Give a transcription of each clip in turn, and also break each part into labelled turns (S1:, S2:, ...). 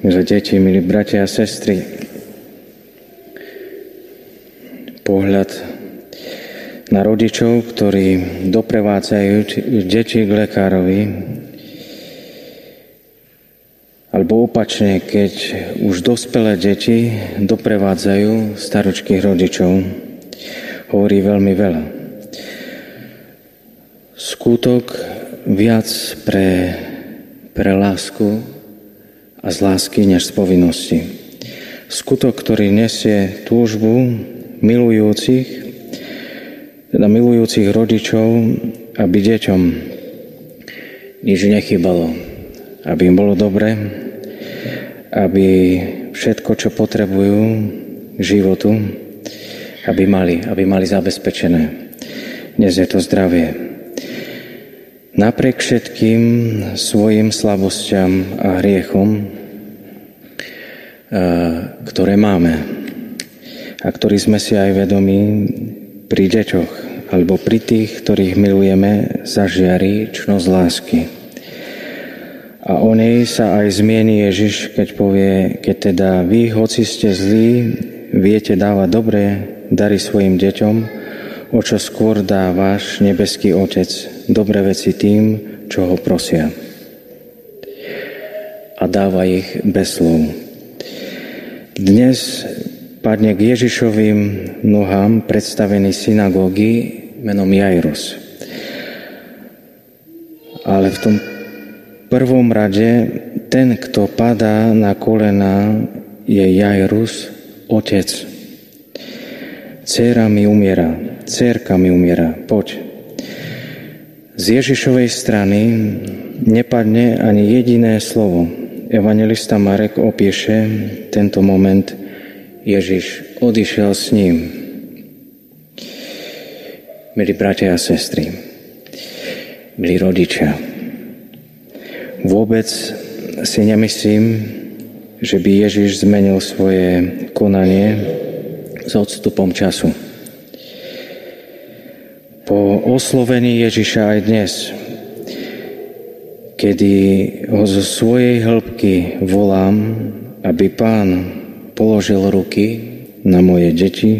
S1: milé deti, milí bratia a sestry. Pohľad na rodičov, ktorí doprevádzajú deti k lekárovi, alebo opačne, keď už dospelé deti doprevádzajú staročkých rodičov, hovorí veľmi veľa. Skutok viac pre, pre lásku a z lásky než z povinnosti. Skutok, ktorý nesie túžbu milujúcich, teda milujúcich rodičov, aby deťom nič nechybalo, aby im bolo dobre, aby všetko, čo potrebujú k životu, aby mali, aby mali zabezpečené. Dnes je to zdravie, Napriek všetkým svojim slabosťam a hriechom, ktoré máme a ktorý sme si aj vedomí pri deťoch alebo pri tých, ktorých milujeme, zažiari čnosť lásky. A o nej sa aj zmieni Ježiš, keď povie, keď teda vy, hoci ste zlí, viete dávať dobré dary svojim deťom, o čo skôr dá váš nebeský Otec dobré veci tým, čo ho prosia. A dáva ich bez slov. Dnes padne k Ježišovým nohám predstavený synagógy menom Jairus. Ale v tom prvom rade ten, kto padá na kolena, je Jairus, otec. Cera mi umiera Cérka mi umiera, poď. Z Ježišovej strany nepadne ani jediné slovo. Evangelista Marek opíše tento moment. Ježiš odišiel s ním. Milí bratia a sestry, milí rodičia, vôbec si nemyslím, že by Ježiš zmenil svoje konanie s odstupom času po oslovení Ježiša aj dnes, kedy ho zo svojej hĺbky volám, aby pán položil ruky na moje deti,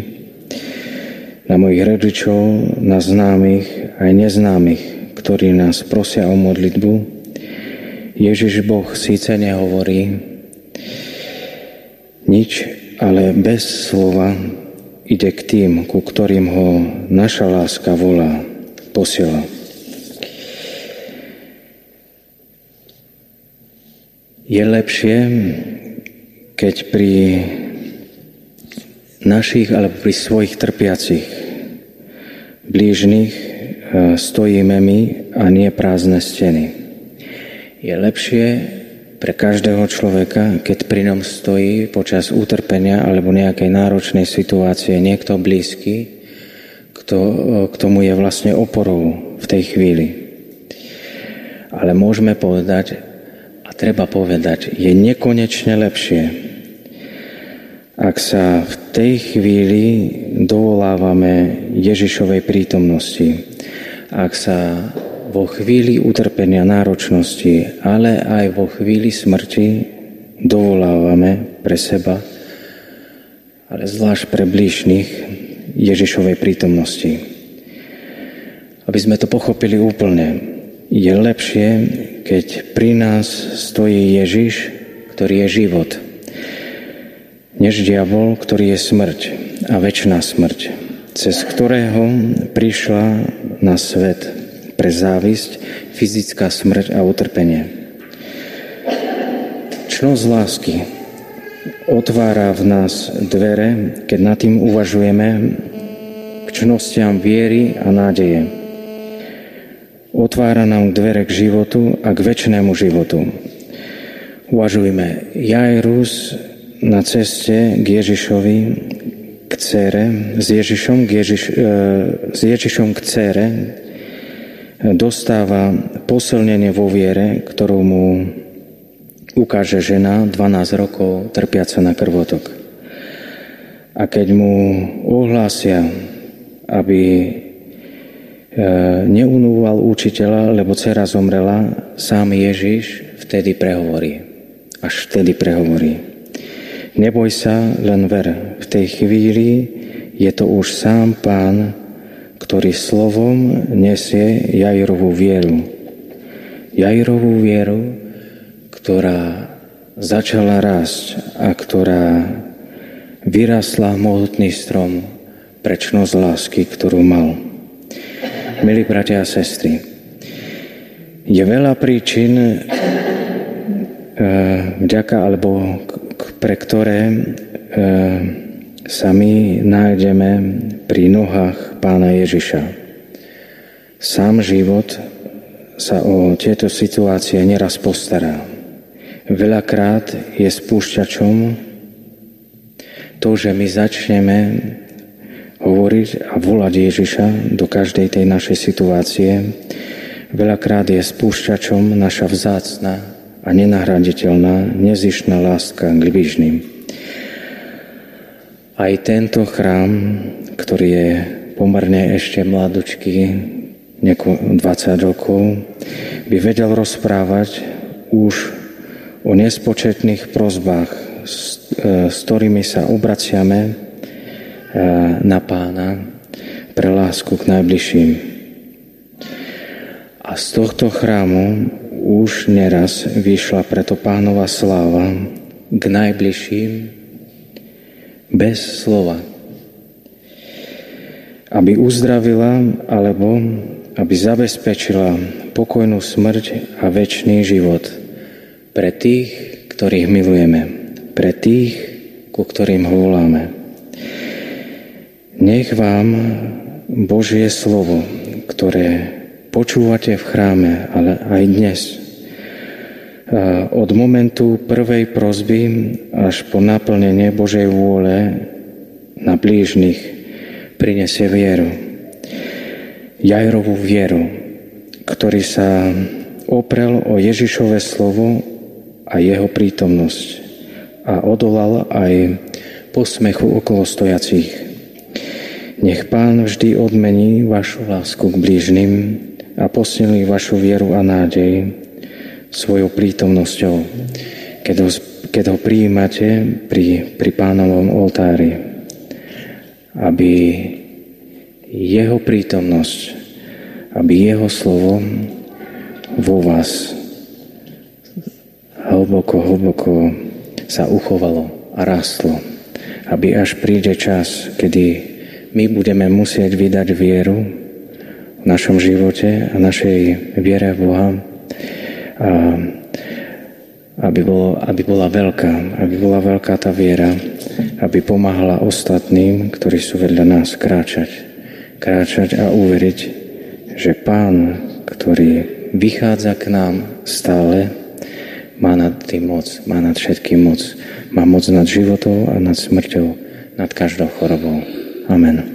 S1: na mojich rodičov, na známych aj neznámych, ktorí nás prosia o modlitbu. Ježiš Boh síce nehovorí nič, ale bez slova ide k tým, ku ktorým ho naša láska volá, posiela. Je lepšie, keď pri našich alebo pri svojich trpiacich blížnych e, stojíme my a nie prázdne steny. Je lepšie, pre každého človeka, keď pri ňom stojí počas utrpenia alebo nejakej náročnej situácie niekto blízky, kto k tomu je vlastne oporou v tej chvíli. Ale môžeme povedať, a treba povedať, je nekonečne lepšie, ak sa v tej chvíli dovolávame Ježišovej prítomnosti, ak sa vo chvíli utrpenia náročnosti, ale aj vo chvíli smrti dovolávame pre seba, ale zvlášť pre blížnych Ježišovej prítomnosti. Aby sme to pochopili úplne, je lepšie, keď pri nás stojí Ježiš, ktorý je život, než diabol, ktorý je smrť a väčšiná smrť, cez ktorého prišla na svet pre závisť, fyzická smrť a utrpenie. Čnosť lásky otvára v nás dvere, keď nad tým uvažujeme k čnostiam viery a nádeje. Otvára nám dvere k životu a k väčšnému životu. Uvažujme, Jairus na ceste k Ježišovi, k cére, s Ježišom, k Ježiš, e, s Ježišom k cére, dostáva posilnenie vo viere, ktorú mu ukáže žena 12 rokov trpiaca na krvotok. A keď mu ohlásia, aby e, neunúval učiteľa, lebo dcera zomrela, sám Ježiš vtedy prehovorí. až vtedy prehovorí. Neboj sa, len ver. V tej chvíli je to už sám pán, ktorý slovom nesie Jairovú vieru. Jairovú vieru, ktorá začala rásť a ktorá vyrasla mohutný strom prečnosť lásky, ktorú mal. Milí bratia a sestry, je veľa príčin, e, vďaka alebo pre ktoré e, sa my nájdeme pri nohách pána Ježiša. Sám život sa o tieto situácie neraz postará. Veľakrát je spúšťačom to, že my začneme hovoriť a volať Ježiša do každej tej našej situácie. Veľakrát je spúšťačom naša vzácna a nenahraditeľná, nezišná láska k bližným. Aj tento chrám, ktorý je pomerne ešte mladučký, 20 rokov, by vedel rozprávať už o nespočetných prozbách, s, e, s ktorými sa obraciame e, na pána pre lásku k najbližším. A z tohto chrámu už neraz vyšla preto pánova sláva k najbližším bez slova. Aby uzdravila alebo aby zabezpečila pokojnú smrť a väčší život pre tých, ktorých milujeme, pre tých, ku ktorým voláme. Nech vám Božie slovo, ktoré počúvate v chráme, ale aj dnes, od momentu prvej prozby až po naplnenie Božej vôle na blížnych prinesie vieru. Jajrovú vieru, ktorý sa oprel o Ježišové slovo a jeho prítomnosť a odolal aj posmechu okolo stojacích. Nech Pán vždy odmení vašu lásku k blížnym a posilní vašu vieru a nádej svojou prítomnosťou, keď ho, keď ho prijímate pri, pri pánovom oltári, aby jeho prítomnosť, aby jeho slovo vo vás hlboko, hlboko sa uchovalo a rastlo, aby až príde čas, kedy my budeme musieť vydať vieru v našom živote a našej viere v Boha, a aby, bolo, aby bola veľká, aby bola veľká tá viera, aby pomáhala ostatným, ktorí sú vedľa nás kráčať. Kráčať a uveriť, že Pán, ktorý vychádza k nám stále, má nad tým moc, má nad všetkým moc. Má moc nad životou a nad smrťou, nad každou chorobou. Amen.